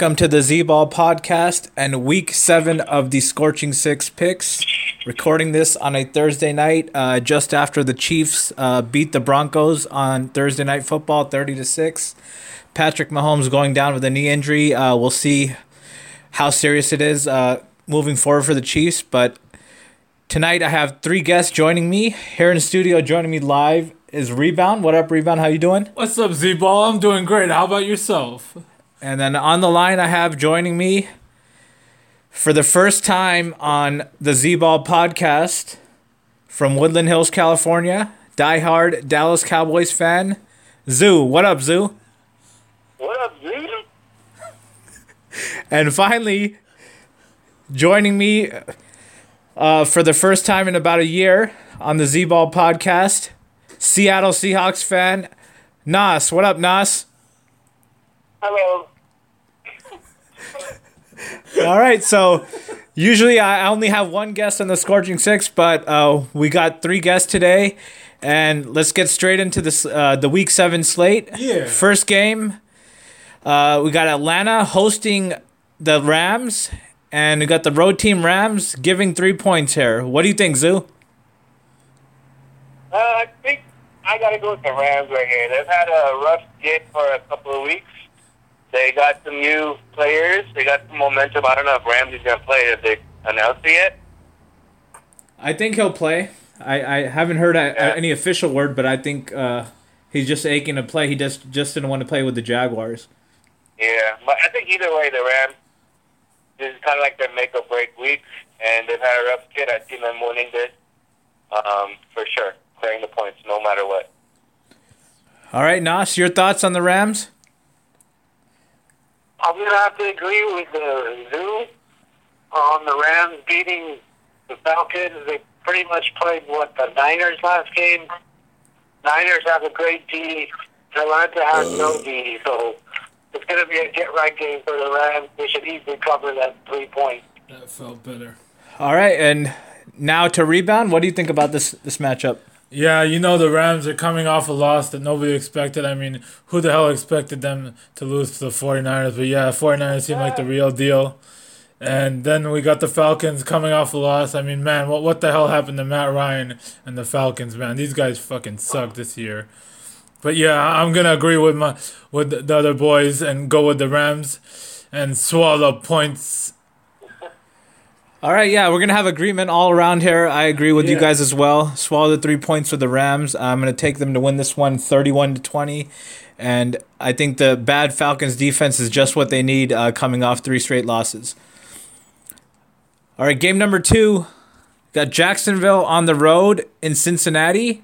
Welcome to the Z Ball podcast and week seven of the Scorching Six picks. Recording this on a Thursday night, uh, just after the Chiefs uh, beat the Broncos on Thursday Night Football, thirty to six. Patrick Mahomes going down with a knee injury. Uh, we'll see how serious it is uh, moving forward for the Chiefs. But tonight, I have three guests joining me here in the studio. Joining me live is Rebound. What up, Rebound? How you doing? What's up, Z Ball? I'm doing great. How about yourself? And then on the line, I have joining me for the first time on the Z Ball podcast from Woodland Hills, California, diehard Dallas Cowboys fan, Zoo. What up, Zoo? What up, Zoo? And finally, joining me uh, for the first time in about a year on the Z Ball podcast, Seattle Seahawks fan, Nas. What up, Nas? Hello. All right, so usually I only have one guest on the Scorching Six, but uh, we got three guests today, and let's get straight into this uh, the Week Seven slate. Yeah. First game, uh, we got Atlanta hosting the Rams, and we got the road team Rams giving three points here. What do you think, Zoo? Uh, I think I gotta go with the Rams right here. They've had a rough get for a couple of weeks. They got some new players. They got some momentum. I don't know if Ramsey's gonna play. Have they announced it yet? I think he'll play. I, I haven't heard a, Yeah. any official word, but I think uh, he's just aching to play. He just just didn't want to play with the Jaguars. Yeah, but I think either way, the Rams. This is kind of like their make or break week, and they've had a rough kid. I see them winning this um, for sure, clearing the points no matter what. All right, Nas, your thoughts on the Rams? I'm gonna have to agree with the Zoo on the Rams beating the Falcons. They pretty much played what the Niners last game. Niners have a great D. Atlanta has no uh. D, so it's gonna be a get right game for the Rams. They should easily cover that three points. That felt better. All right, and now to rebound. What do you think about this this matchup? Yeah, you know the Rams are coming off a loss that nobody expected. I mean, who the hell expected them to lose to the 49ers? But yeah, 49ers seem like the real deal. And then we got the Falcons coming off a loss. I mean, man, what what the hell happened to Matt Ryan and the Falcons, man? These guys fucking suck this year. But yeah, I'm gonna agree with my with the other boys and go with the Rams and swallow points All right, yeah, we're gonna have agreement all around here. I agree with you guys as well. Swallow the three points for the Rams. I'm gonna take them to win this one, 31 to 20, and I think the bad Falcons defense is just what they need, uh, coming off three straight losses. All right, game number two, got Jacksonville on the road in Cincinnati,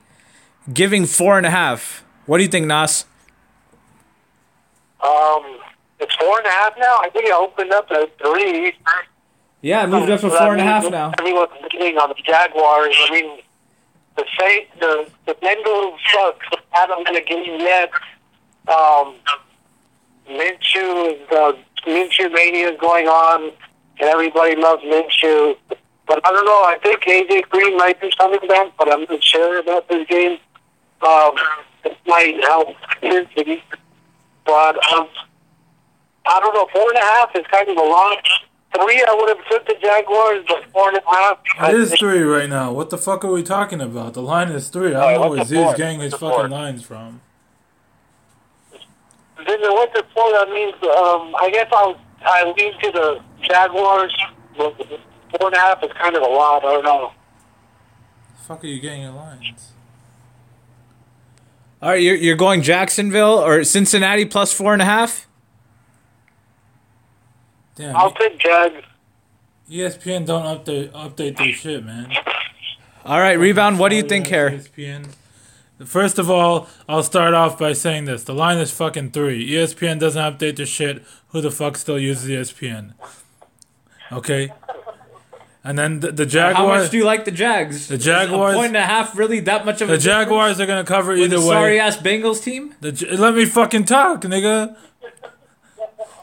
giving four and a half. What do you think, Nas? Um, it's four and a half now. I think it opened up at three. Yeah, it moved up to four and a half now. Everyone's betting on the Jaguars. I mean, the Saint, the the Bengals suck. Haven't been a game yet. Um, Minshew is uh, Minshew mania is going on, and everybody loves Minshew. But I don't know. I think AJ Green might do something back, but I'm not sure about this game. Um, it might help his. But um, I don't know. Four and a half is kind of a lot. Three, I would have took the Jaguars, but four and a half. I It is think- three right now. What the fuck are we talking about? The line is three. I don't know where the Z's getting his fucking fourth? lines from. Then the what's the four? That means um, I guess I'll I lean to the Jaguars. Four and a half is kind of a lot. I don't know. The fuck are you getting your lines? All right, you're, you're going Jacksonville or Cincinnati plus four and a half? Damn, I'll pick Jags. ESPN don't update update their shit, man. All right, rebound. What do you think here? ESPN. First of all, I'll start off by saying this: the line is fucking three. ESPN doesn't update their shit. Who the fuck still uses ESPN? Okay. And then the, the How Jaguars. much do you like the Jags? The Is Jaguars- A point and a half, really that much of a the Jaguars are gonna cover with either way. sorry ass Bengals team? The, let me fucking talk, nigga.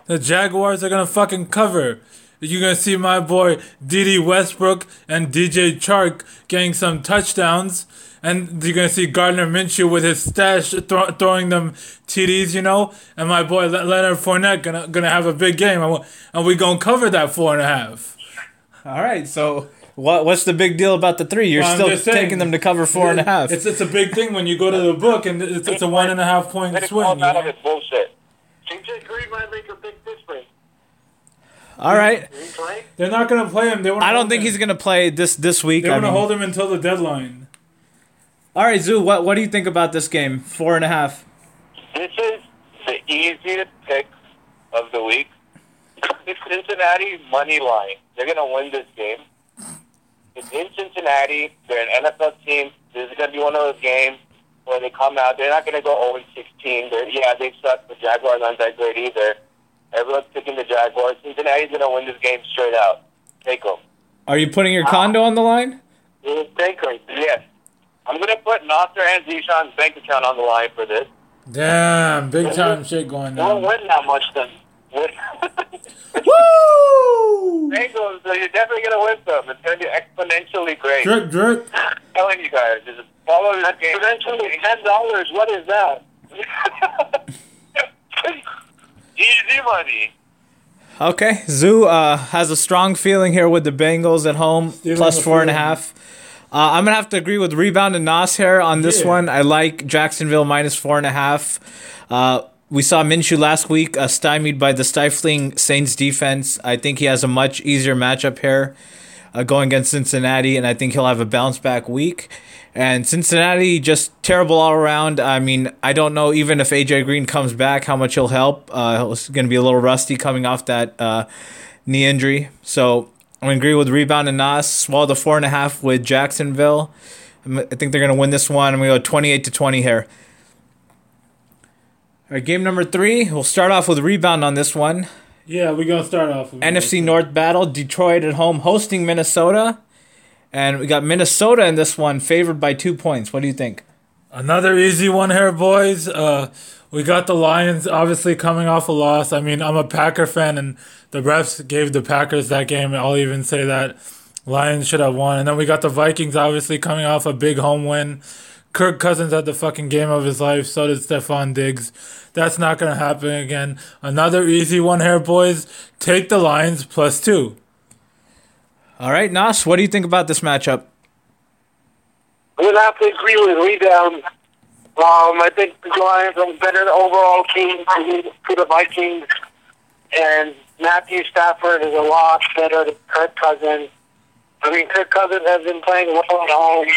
The Jaguars are gonna fucking cover. You're gonna see my boy Dede Westbrook and DJ Chark getting some touchdowns, and you're gonna see Gardner Minshew with his stash thro- throwing them TDs, you know, and my boy Le- Leonard Fournette gonna gonna have a big game, and we- and we gonna cover that four and a half. All right, so what what's the big deal about the three? You're Well, still saying. taking them to cover four and a half. It's it's a big thing when you go to the book, and it's, it's a one and a half point Let it swing. fall you out know? of his bullshit. CJ Green might make a big difference. All right. Did he play? They're not gonna play him. They wanna I don't think him. he's gonna play this this week. They I want to hold him until the deadline. All right, Zoo. What what do you think about this game? Four and a half. This is the easiest pick of the week. It's Cincinnati money line. They're gonna win this game. It's in Cincinnati. They're an NFL team. This is gonna be one of those games where they come out. They're not gonna go 0 16. They're, yeah, they suck. The Jaguars aren't that great either. Everyone's picking the Jaguars. Cincinnati's gonna win this game straight out. Take them. Are you putting your condo on the line? Take them. Yes. I'm gonna put Nasser and Zishan's bank account on the line for this. Damn, big time shit going They won't down. win that much then. Woo! Bengals, so you're definitely gonna win some. It's gonna be exponentially great. Drip, drip. I'm telling you guys, just follow this game. Exponentially ten dollars. What is that? Easy money. Okay, Zoo uh, has a strong feeling here with the Bengals at home, Stealing plus the four and a feeling. half. Uh, I'm gonna have to agree with rebound and Nas here on this Yeah. one. I like Jacksonville minus four and a half. Uh, we saw Minshew last week uh, stymied by the stifling Saints defense. I think he has a much easier matchup here uh, going against Cincinnati, and I think he'll have a bounce back week. And Cincinnati just terrible all around. I mean, I don't know even if AJ Green comes back how much he'll help. Uh, he's going to be a little rusty coming off that uh, knee injury. So I'm going to agree with rebound and Nas. Swallow the four and a half with Jacksonville. I'm- think they're going to win this one. I'm going to go 28 to 20 here. All right, game number three. We'll start off with rebound on this one. Yeah, we're gonna start off. with NFC North battle. Detroit at home hosting Minnesota. And we got Minnesota in this one, favored by two points. What do you think? Another easy one here, boys. Uh, we got the Lions obviously coming off a loss. I mean, I'm a Packer fan, and the refs gave the Packers that game. I'll even say that Lions should have won. And then we got the Vikings obviously coming off a big home win. Kirk Cousins had the fucking game of his life. So did Stefon Diggs. That's not gonna happen again. Another easy one here, boys. Take the Lions plus two. All right, Nas, what do you think about this matchup? I'm gonna have to agree with rebound. Um, I think the Lions are better overall team to the Vikings, and Matthew Stafford is a lot better than Kirk Cousins. I mean, Kirk Cousins has been playing well at home.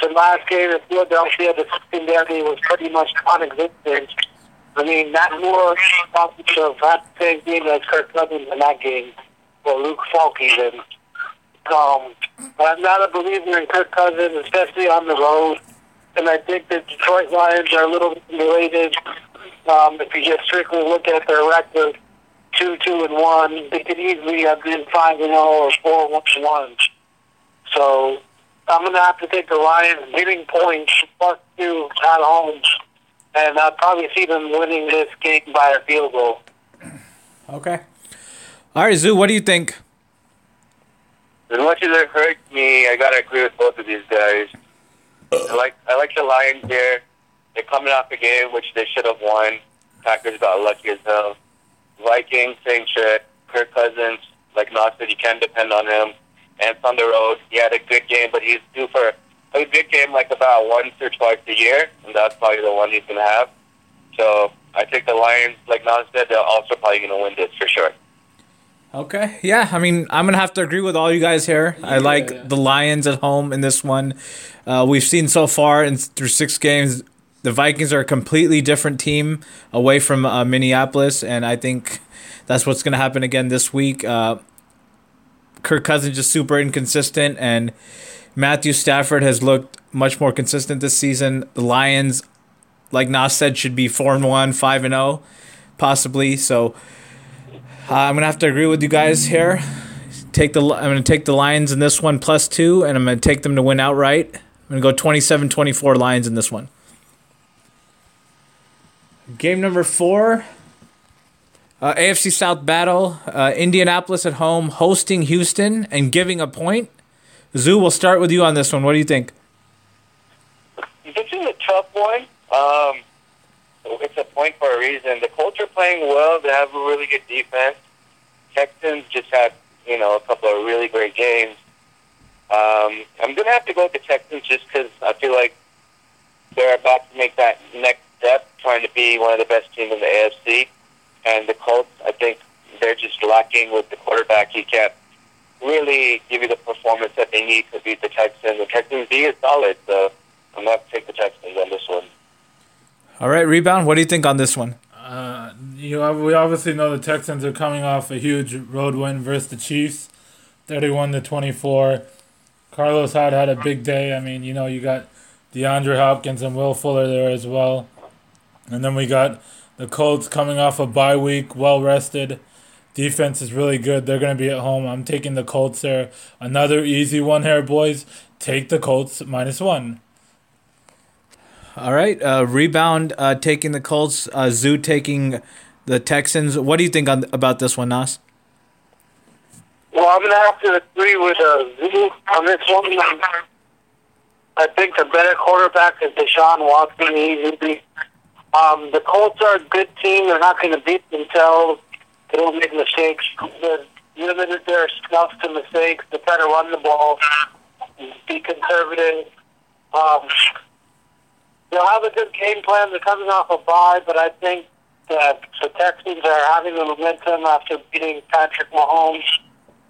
The last game in Philadelphia, the secondary was pretty much non-existent. I mean, Matt Moore offensive had the same game as Kirk Cousins in that game, or Luke Falk even. Um, I'm not a believer in Kirk Cousins, especially on the road. And I think the Detroit Lions are a little related. Um, if you just strictly look at their record, two, two, and one, they could easily have been five and zero or four, one, and one. So I'm gonna have to take the Lions getting points plus two at home, and I'll probably see them winning this game by a field goal. Okay. All right, Zoo, what do you think? As much as it hurts me, I gotta agree with both of these guys. I like I like the Lions here. They're coming off a game which they should have won. Packers got lucky as hell. Vikings, same shit. Kirk Cousins, like Nas said, you can't depend on him. And on the road. He had a good game, but he's due for a good game like about once or twice a year, and that's probably the one he's gonna have. So I think the Lions, like Nas said, they're also probably gonna win this for sure. Okay. Yeah, I mean, I'm going to have to agree with all you guys here. I like Yeah. the Lions at home in this one. Uh, we've seen so far in through six games, the Vikings are a completely different team away from uh, Minneapolis, and I think that's what's going to happen again this week. Uh, Kirk Cousins just super inconsistent, and Matthew Stafford has looked much more consistent this season. The Lions, like Nas said, should be four and one, five and zero, oh, possibly. So uh, I'm gonna have to agree with you guys here. Take the I'm gonna take the Lions in this one plus two, and I'm gonna take them to win outright. I'm gonna go 27-24 Lions in this one. Game number four. Uh, AFC South battle. Uh, Indianapolis at home hosting Houston and giving a point. Zoo, we'll start with you on this one. What do you think? This is a tough one. Um, it's a point for a reason. The Colts are playing well. They have a really good defense. Texans just had, you know, a couple of really great games. Um, I'm going to have to go with the Texans just because I feel like they're about to make that next step, trying to be one of the best teams in the AFC. And the Colts, I think they're just lacking with the quarterback. He can't really give you the performance that they need to beat the Texans. The Texans D is solid, so I'm going to take the Texans on this one. All right, rebound. What do you think on this one? Uh, you we obviously know the Texans are coming off a huge road win versus the Chiefs, thirty-one to twenty-four. Carlos Hyde had a big day. I mean, you know, you got DeAndre Hopkins and Will Fuller there as well, and then we got the Colts coming off a bye week, well rested. Defense is really good. They're going to be at home. I'm taking the Colts there. Another easy one here, boys. Take the Colts minus one. All right. Uh, rebound uh, taking the Colts. Uh, Zoo taking the Texans. What do you think on, about this one, Nas? Well, I'm going to have to agree with uh, Zoo on this one. I think the better quarterback is Deshaun Watson. Um, the Colts are a good team. They're not going to beat themselves. They don't make mistakes. They're limited their stuff to mistakes. They try run the ball, be conservative. Um, they'll have a good game plan. They're coming off a bye, but I think that the Texans are having the momentum after beating Patrick Mahomes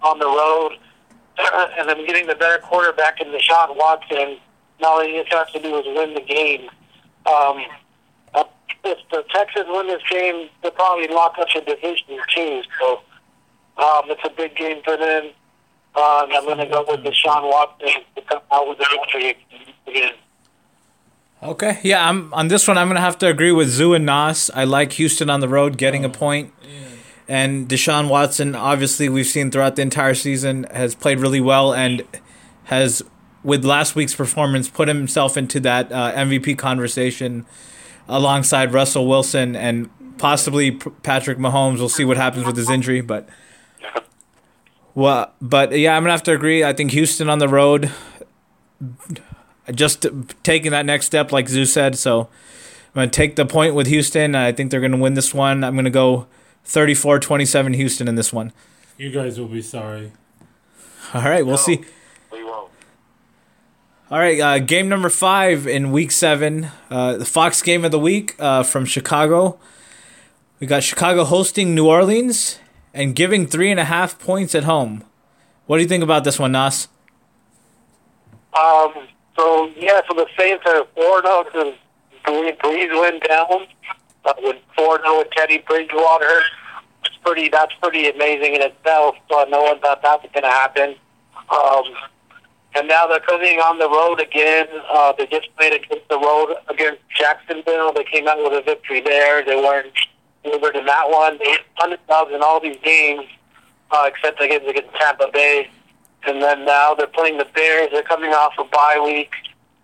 on the road, and them getting the better quarterback in Deshaun Watson. Now all he just has to do is win the game. Um, if the Texans win this game, they'll probably lock up the division too. So um, it's a big game for them. Uh, and I'm going to go with Deshaun Watson to come out with the victory again. Okay, yeah, I'm on this one. I'm gonna have to agree with Zoo and Nas. I like Houston on the road getting a point, and Deshaun Watson. Obviously, we've seen throughout the entire season has played really well and has, with last week's performance, put himself into that uh, MVP conversation alongside Russell Wilson and possibly Patrick Mahomes. We'll see what happens with his injury, but well, but yeah, I'm gonna have to agree. I think Houston on the road just taking that next step, like Zeus said. So I'm going to take the point with Houston. I think they're going to win this one. I'm going to go 34 27 Houston in this one. You guys will be sorry. All right, we'll no, see. We won't. All right, uh, game number five in week seven, uh, the Fox game of the week uh, from Chicago. We got Chicago hosting New Orleans and giving three and a half points at home. What do you think about this one, Nas? Um, so yeah, so the Saints are four zero because Brees went down uh, with four zero with Teddy Bridgewater. It's pretty. That's pretty amazing in itself. So no one thought that was going to happen. Um, and now they're coming on the road again. Uh, they just played against the road against Jacksonville. They came out with a victory there. They weren't delivered in that one. They underdogs in all these games, uh, except against against Tampa Bay. And then now they're playing the Bears. They're coming off a bye week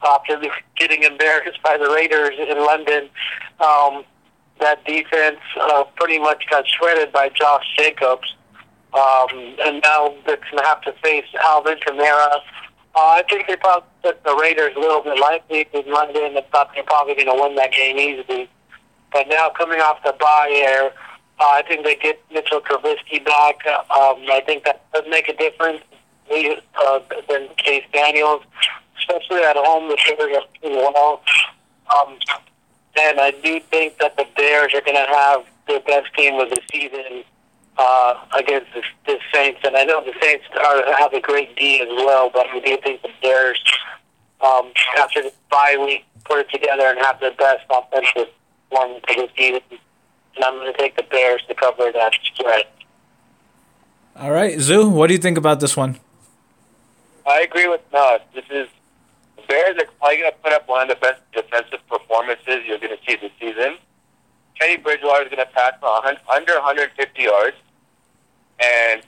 after getting embarrassed by the Raiders in London. Um, that defense uh, pretty much got shredded by Josh Jacobs. Um, and now they're going to have to face Alvin Kamara. Uh, I think they probably took the Raiders a little bit lightly in London and thought they're probably going to win that game easily. But now coming off the bye here, uh, I think they get Mitchell Trubisky back. Um, I think that does make a difference uh, than Chase Daniels, especially at home. The Bears are doing well. Um, and I do think that the Bears are going to have their best game of the season uh, against the, the Saints. And I know the Saints are, have a great D as well, but I do think the Bears, um, after the bye week, put it together and have the best offensive one for the season. And I'm going to take the Bears to cover that spread. All right, Zoo, what do you think about this one? I agree with Nas. This is the Bears are probably going to put up one of the best defensive performances you're going to see this season. Teddy Bridgewater is going to pass for 100, under 150 yards, and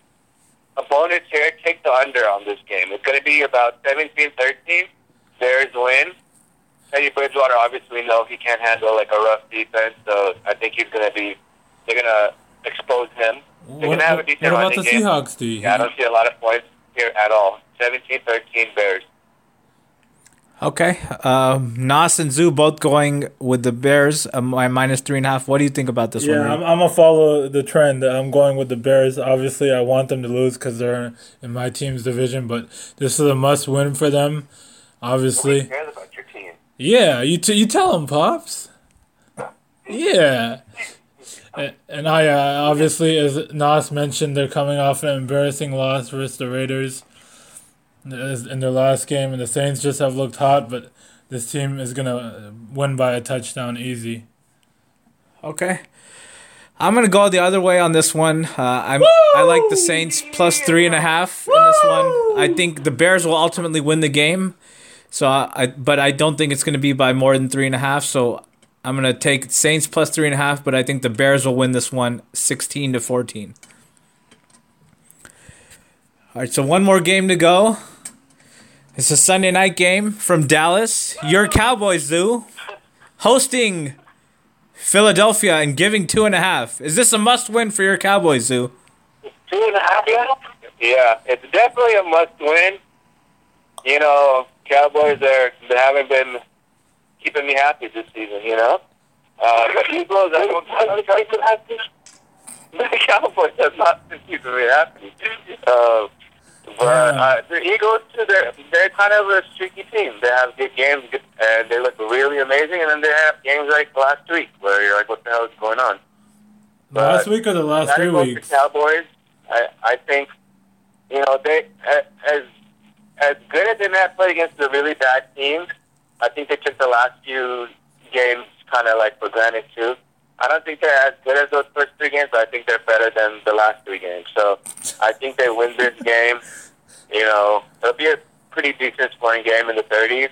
a bonus here: take the under on this game. It's going to be about 17-13. Bears win. Teddy Bridgewater, obviously, we know he can't handle like a rough defense, so I think he's going to be. They're going to expose him. They're What, going to have a what about the game. Seahawks, D? Yeah, I don't see a lot of points here at all. 17-13 Bears. Okay. Um, Nas and Zoo both going with the Bears. My minus three and a half. What do you think about this Yeah, one? I'm, I'm gonna follow the trend. I'm going with the Bears. Obviously, I want them to lose because they're in my team's division, but this is a must-win for them. Obviously, cares about your team? yeah. You t- you tell them, pops. Yeah. A- And I uh, obviously, as Nas mentioned, they're coming off an embarrassing loss versus the Raiders As- in their last game, and the Saints just have looked hot. But this team is gonna win by a touchdown easy. Okay. I'm gonna go the other way on this one. Uh, I'm I like the Saints plus three and a half in this one. I think the Bears will ultimately win the game. So I, I but I don't think it's gonna be by more than three and a half. So I'm gonna take Saints plus three and a half, but I think the Bears will win this one 16 to 14. All right, so one more game to go. It's a Sunday night game from Dallas. Your Cowboys, Zoo, hosting Philadelphia and giving two and a half. Is this a must win for your Cowboys, Zoo? Two and a half now? Yeah, it's definitely a must-win. You know, Cowboys are they haven't been keeping me happy this season. You know, uh, the. The Cowboys have not been keeping me happy. Uh, but uh, the Eagles, too, they're they're kind of a streaky team. They have good games, and they look really amazing. And then they have games like last week where you're like, "What the hell is going on?" Last week or the last three weeks? The Cowboys, I, I think, you know, they as as good as they may have played against the really bad teams. I think they took the last few games kind of like for granted too. I don't think they're as good as those first three games, but I think they're better than the last three games. So I think they win this game. You know, it'll be a pretty decent scoring game in the 30s.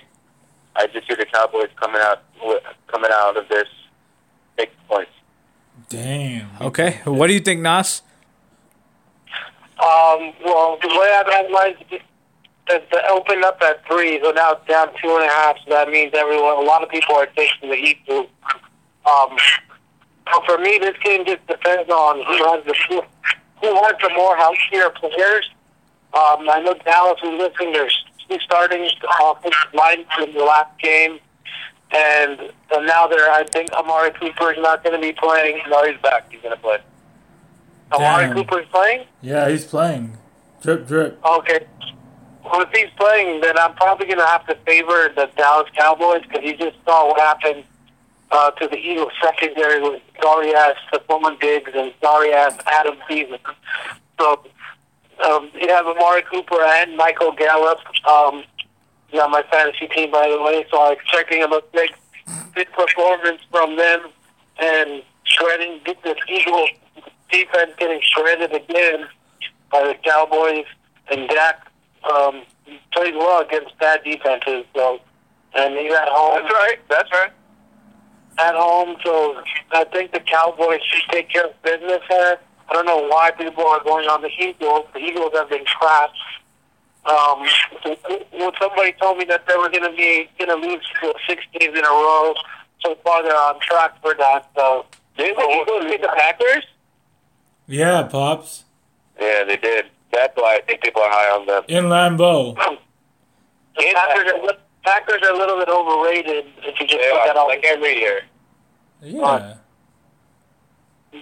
I just see the Cowboys coming out coming out of this big points. Damn. Okay. What do you think, Nas? Um, well, the way I've analyzed it is to open up at three, so now it's down two and a half. So that means everyone, a lot of people are taking the Eagles. Um, so for me, this game just depends on who has the who has the more healthier players. Um, I know Dallas was missing their two starting offensive line in the last game, and, and now they're. I think Amari Cooper is not going to be playing. No, he's back. He's gonna play. Amari Damn. Cooper is playing. Yeah, he's playing. Drip, drip. Okay. Well, if he's playing, then I'm probably going to have to favor the Dallas Cowboys because you just saw what happened uh, to the Eagles secondary with ass Stefon Diggs and ass Adam Thielen. So um, you have Amari Cooper and Michael Gallup. Um, you know, my fantasy team, by the way. So I'm expecting a big, big performance from them and shredding get this Eagles defense getting shredded again by the Cowboys and Dak um, plays well against bad defenses. So, and he's at home. That's right. That's right. At home, so I think the Cowboys should take care of business there. I don't know why people are going on the Eagles. The Eagles have been trash. Um, well, somebody told me that they were going to be going to lose for six games in a row. So far, they're on track for that. So, Didn't the Eagles beat the Packers? Yeah, pops. Yeah, they did. That's why I think people are high on them. In Lambeau. the Packers are, Packers are a little bit overrated if you just They put that are, all like every year. Yeah.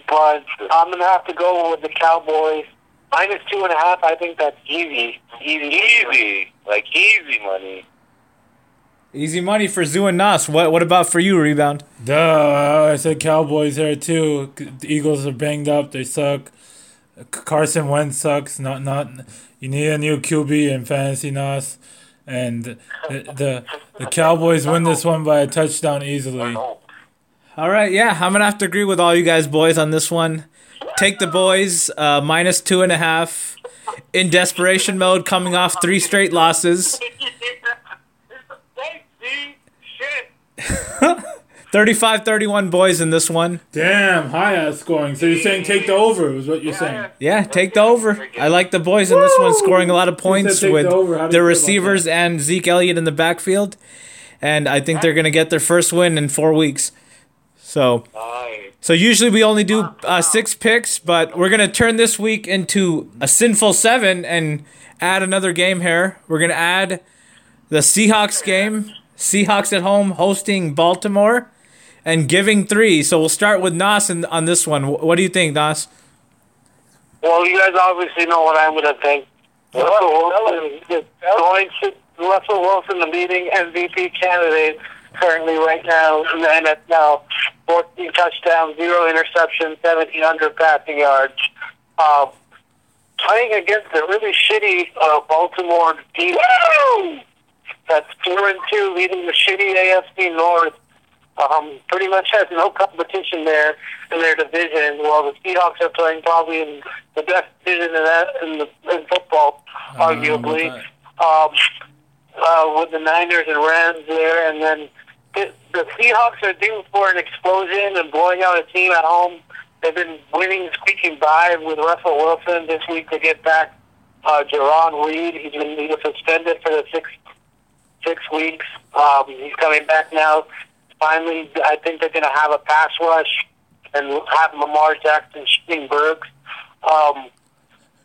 But I'm gonna have to go with the Cowboys. Minus two and a half. I think that's easy. Easy. Easy. Like easy money. Easy money for Zoo and Nas. What What about for you, Rebound? Duh, I said Cowboys there too. The Eagles are banged up. They suck. Carson Wentz sucks. Not not. You need a new QB in fantasy Nas, and the the, Cowboys win this one by a touchdown easily. All right, yeah, I'm gonna have to agree with all you guys, boys, on this one. Take the boys uh, minus two and a half. in desperation mode, coming off three straight losses. Hey, see? Shit. 35-31 boys in this one. Damn, high ass scoring. So you're saying take the over is what you're saying. Yeah, take the over. I like the boys in this one scoring a lot of points with the with over. How do you their receivers and Zeke Elliott in the backfield. And I think they're going to get their first win in 4 weeks. So So usually we only do uh, six picks, but we're gonna turn this week into a sinful seven and add another game here. We're gonna add the Seahawks game, Seahawks at home hosting Baltimore, and giving three. So we'll start with Nas in, on this one. What do you think, Nas? Well, you guys obviously know what I'm going to think. Russell Wilson going to Russell Wilson, the leading MVP candidate currently right now in the NFL. 14 touchdowns, zero interceptions, 1,700 passing yards. Um, playing against a really shitty uh, Baltimore team that's 4 and 2, leading the shitty AFC North. Um, pretty much has no competition there in their division. While the Seahawks are playing probably in the best division in that in, the, in football, I don't know about arguably. Um, uh, with the Niners and Rams there, and then the, the Seahawks are due for an explosion and blowing out a team at home. They've been winning, squeaking by with Russell Wilson this week to get back uh, Jarran Reed. He's been he was suspended for the six six weeks. Um, he's coming back now. Finally, I think they're going to have a pass rush and have Lamar Jackson shooting Brooks. Um,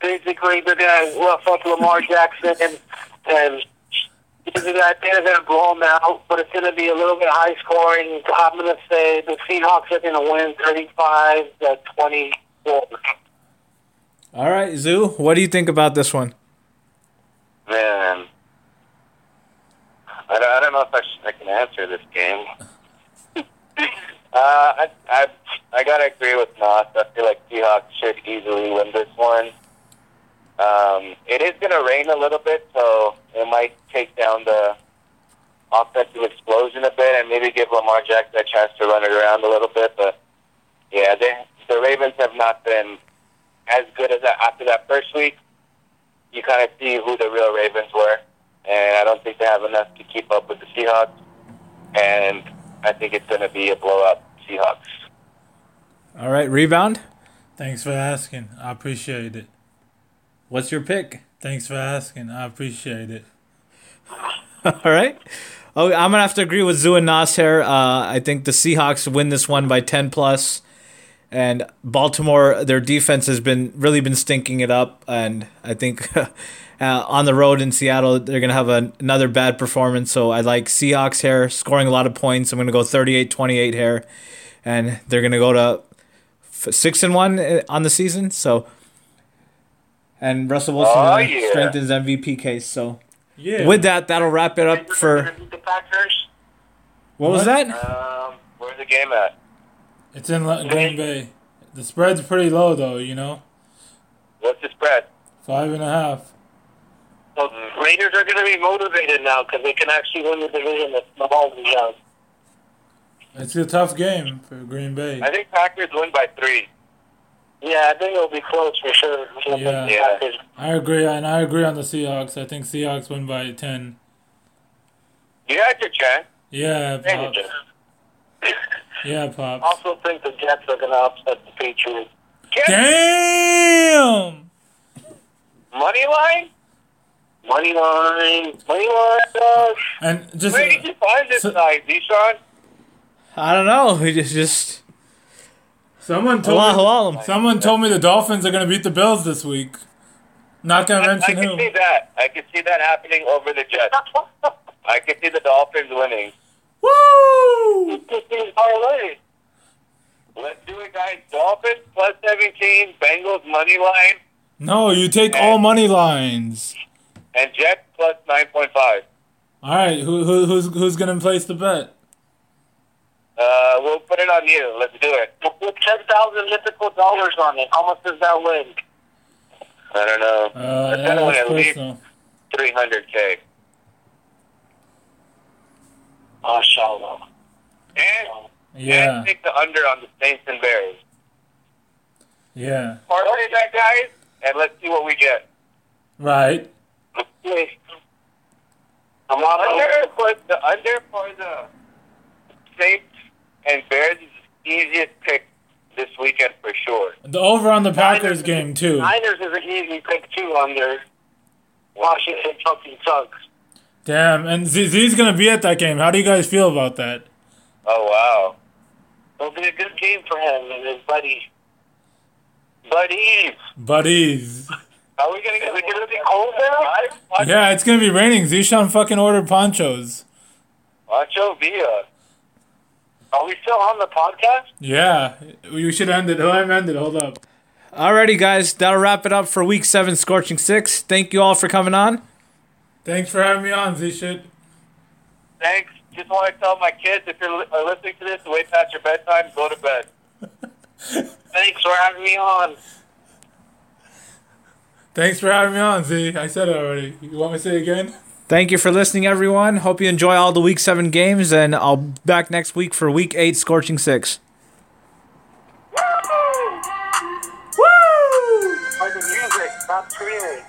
basically, they're going to rough up Lamar Jackson and and I think they're going to blow them out, but it's going to be a little bit high scoring. I'm going to say the Seahawks are going to win 35 to 24. All right, Zoo. What do you think about this one? Man. I don't, I don't know if I, sh- I can answer this game. Uh, I, I, I gotta agree with Nas. I feel like Seahawks should easily win this one. Um, it is gonna rain a little bit, so it might take down the offensive explosion a bit and maybe give Lamar Jackson a chance to run it around a little bit. But yeah, they, the Ravens have not been as good as that after that first week you kind of see who the real Ravens were, and I don't think they have enough to keep up with the Seahawks. And I think it's going to be a blowout Seahawks. All right, rebound. Thanks for asking. I appreciate it. What's your pick? Thanks for asking. I appreciate it. All right. Oh, I'm gonna have to agree with Zoo and Nas here. Uh, I think the Seahawks win this one by 10 plus, and Baltimore, their defense has been really been stinking it up, and I think uh, on the road in Seattle they're gonna have a, another bad performance. So I like Seahawks here, scoring a lot of points. I'm gonna go 38-28 here, and they're gonna go to f- six and one uh, on the season. So. And Russell Wilson Oh, uh, yeah. strengthens MVP case. So Yeah. with that, that'll wrap it up for the Packers. what was that? Um, where's the game at? it's in La- Green Bay. The spread's pretty low though, you know? What's the spread? Five and a half. Well, Raiders are going to be motivated now because they can actually win the division if Mahomes is young. It's a tough game for Green Bay. I think Packers win by three. Yeah, I think it'll be close for sure. Yeah. Yeah. I agree, and I agree on the Seahawks. I think Seahawks win by ten. You had your chance. Yeah, Take pops. it. Yeah, I pops. also think the Jets are going to upset the Patriots. Damn. Money line? Money line, money line, dog. And just Where did you find this So- guy, Deshaun? I don't know. We just just someone told Halal, me, halal. someone told me the Dolphins are gonna beat the Bills this week. Not gonna mention I, I mention can who. see that. I can see that happening over the Jets. I can see the Dolphins winning. Woo! parlay. Let's do it, guys. Dolphins plus 17, Bengals money line, No, you take all money lines. And Jets plus 9.5. All right, who, who who's who's gonna place the bet? Uh, we'll put it on you. Let's do it. We'll put 10,000 mythical dollars on it. How much does that win? I don't know. Uh, That's gonna win that's at least personal. 300k. Mashallah. And, Yeah, and take the under on the Saints and Bears. yeah. Parlay that, guys, and let's see what we get. Right. Wait. Under for the under for the Saints and Bears is the easiest pick this weekend for sure. The over on the Packers game too. Niners is an easy pick too under Washington fucking sucks. Damn, and Z- Z's gonna be at that game. How do you guys feel about that? Oh wow. It'll be a good game for him and his buddy. Buddies. Buddies. Are we gonna get Is it gonna be cold there? Yeah, it's gonna be raining. Zishan fucking ordered ponchos. Macho Villa. Are we still on the podcast? Yeah, you should end it. Let him end it. Hold up. Alrighty, guys, that'll wrap it up for week seven, Scorching Six. Thank you all for coming on. Thanks for having me on, Z shit. Thanks. Just want to tell my kids if you're li- are listening to this, way past your bedtime, go to bed. Thanks for having me on. Thanks for having me on, Z. I said it already. You want me to say it again? Thank you for listening, everyone. Hope you enjoy all the week seven games, and I'll be back next week for week eight, Scorching Six. Like the music, stop screaming.